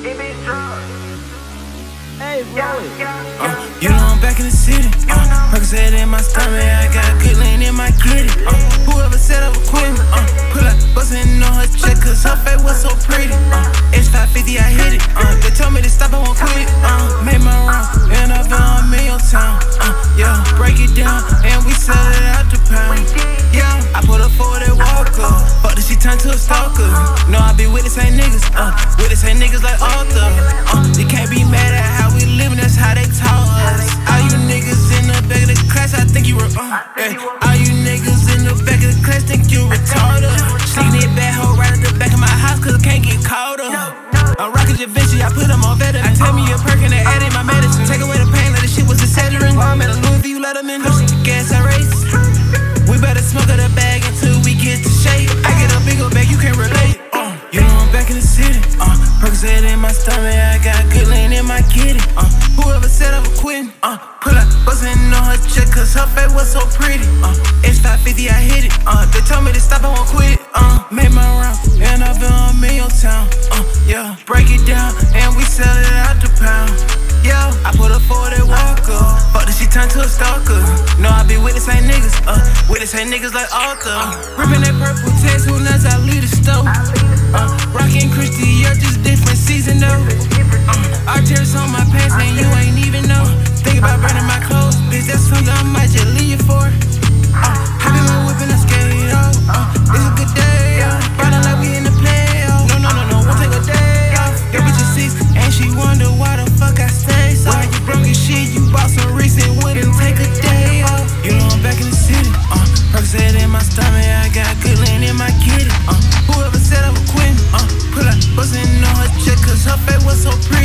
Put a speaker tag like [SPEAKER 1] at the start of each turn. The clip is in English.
[SPEAKER 1] Hey, uh, you know I'm back in the city. Uh, Percocet in my stomach, I got good lean in my kitty. Uh, whoever set up a quitting? uh, pull up, bustin' on her check, cause her face was so pretty. No, I be with the same niggas, uh, with the same niggas like Arthur. Uh, you can't be mad at how we living, that's how they taught us. All you niggas in the back of the class, I think you were, uh, yeah. All you niggas in the back of the class think you retarded. Sneaking it back, hoe right at the back of my house, cause I can't get caught up. I'm rockin' Javinci, I put them on better. I tell me a perk and I add in my medicine. Take away the pain, like the shit was a Cetera. I'm at a Louis V, let them in. Pushing the gas, I race. We better smoke out Percocet in my stomach, I got good lean in my kitty. Uh, whoever said I was quitting, uh, pull up, bustin' on her check, cause her face was so pretty. Uh, X550, I hit it. Uh, they told me to stop, I won't quit. Uh, made my round, and I've been on million town. Uh, yeah, break it down, and we sell it out the pound. Yeah, I put her forward that walker. Fuck that she turned to a stalker. No, I be with the same niggas, uh, with the same niggas like Arthur. Uh, ripping that purple text, who knows I leave the store. I might just leave for my whip oh. it's a good day we in the. No, no, no, no, take a day off. Bitch is and she wonder why the fuck I so. Why you shit? You bought some wouldn't take a day off. You back in the city. Uh. In my stomach, I got good in my uh. whoever said I was quitting, uh. pull up, on her her was so pretty.